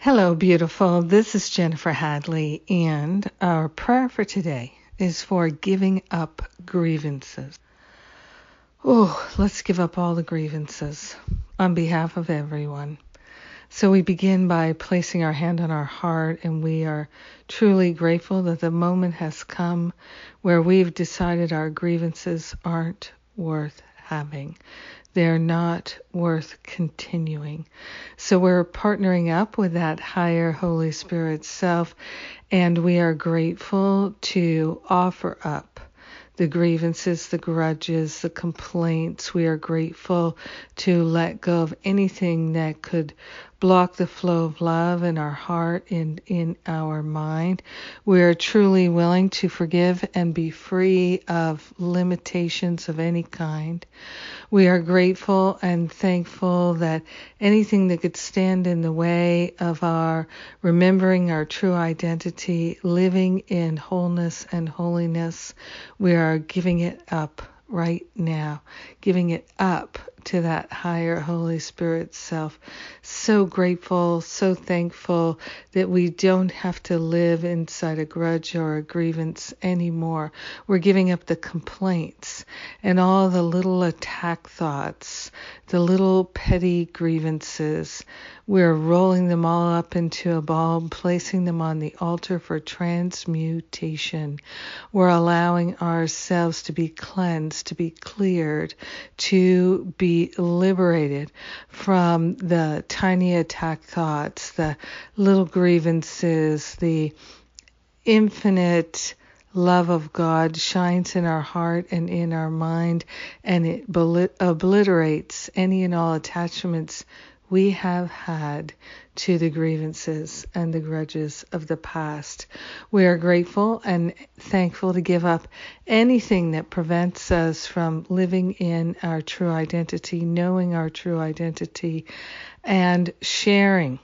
Hello, beautiful. This is Jennifer Hadley, and our prayer for today is for giving up grievances. Oh, let's give up all the grievances on behalf of everyone. So we begin by placing our hand on our heart, and we are truly grateful that the moment has come where we've decided our grievances aren't worth having. They're not worth continuing. So we're partnering up with that higher Holy Spirit self, and we are grateful to offer up the grievances, the grudges, the complaints. We are grateful to let go of anything that could block the flow of love in our heart and in our mind. We are truly willing to forgive and be free of limitations of any kind. We are grateful and thankful that anything that could stand in the way of our remembering our true identity, living in wholeness and holiness, we are giving it up right now, giving it up to that higher Holy Spirit self. So grateful, so thankful that we don't have to live inside a grudge or a grievance anymore. We're giving up the complaints and all the little attack thoughts, the little petty grievances. We're rolling them all up into a ball, placing them on the altar for transmutation. We're allowing ourselves to be cleansed, to be cleared, to be liberated from the tiny attack thoughts, the little grievances, the infinite love of God shines in our heart and in our mind, and it obliterates any and all attachments we have had to the grievances and the grudges of the past. We are grateful and thankful to give up anything that prevents us from living in our true identity, knowing our true identity, and sharing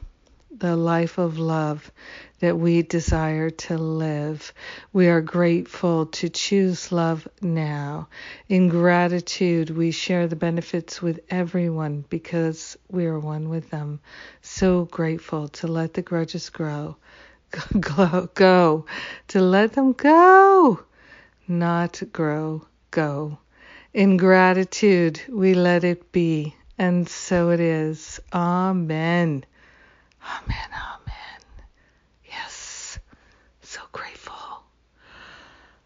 the life of love that we desire to live. We are grateful to choose love now. In gratitude, we share the benefits with everyone because we are one with them. So grateful to let the grudges grow. Go, go, to let them go, not grow, go. In gratitude, we let it be, and so it is. Amen. Amen. Amen. Yes. So grateful.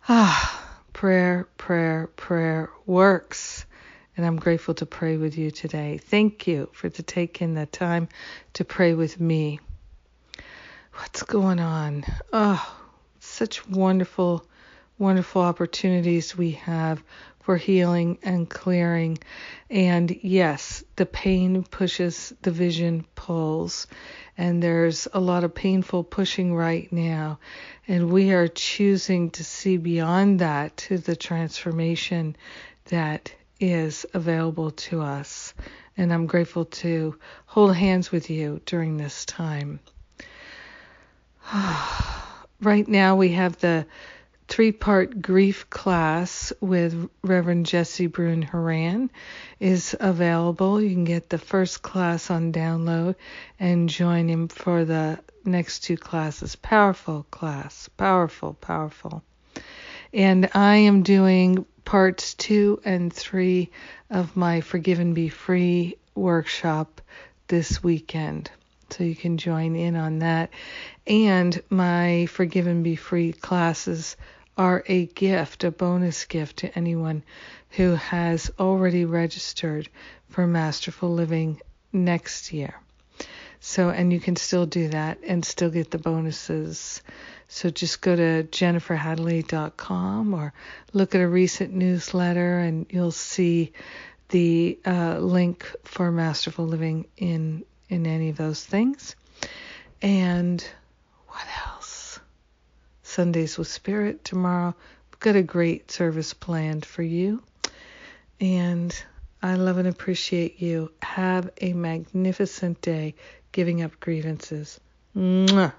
Ah, prayer, prayer, prayer works. And I'm grateful to pray with you today. Thank you for to taking the time to pray with me. What's going on? Oh, such wonderful, wonderful opportunities we have for healing and clearing. And yes, the pain pushes, the vision pulls and there's a lot of painful pushing right now. And we are choosing to see beyond that to the transformation that is available to us. And I'm grateful to hold hands with you during this time. right now, we have the three part grief class with Reverend Jesse Brune Haran is available. You can get the first class on download and join him for the next two classes. Powerful class. Powerful, powerful. And I am doing parts two and three of my Forgive and Be Free workshop this weekend. So you can join in on that. And my Forgive and Be Free classes are a gift, a bonus gift to anyone who has already registered for Masterful Living next year. So, and you can still do that and still get the bonuses. So just go to jenniferhadley.com or look at a recent newsletter and you'll see the uh, link for Masterful Living in in any of those things. And Sundays with Spirit tomorrow. We've got a great service planned for you. And I love and appreciate you. Have a magnificent day giving up grievances. Mwah.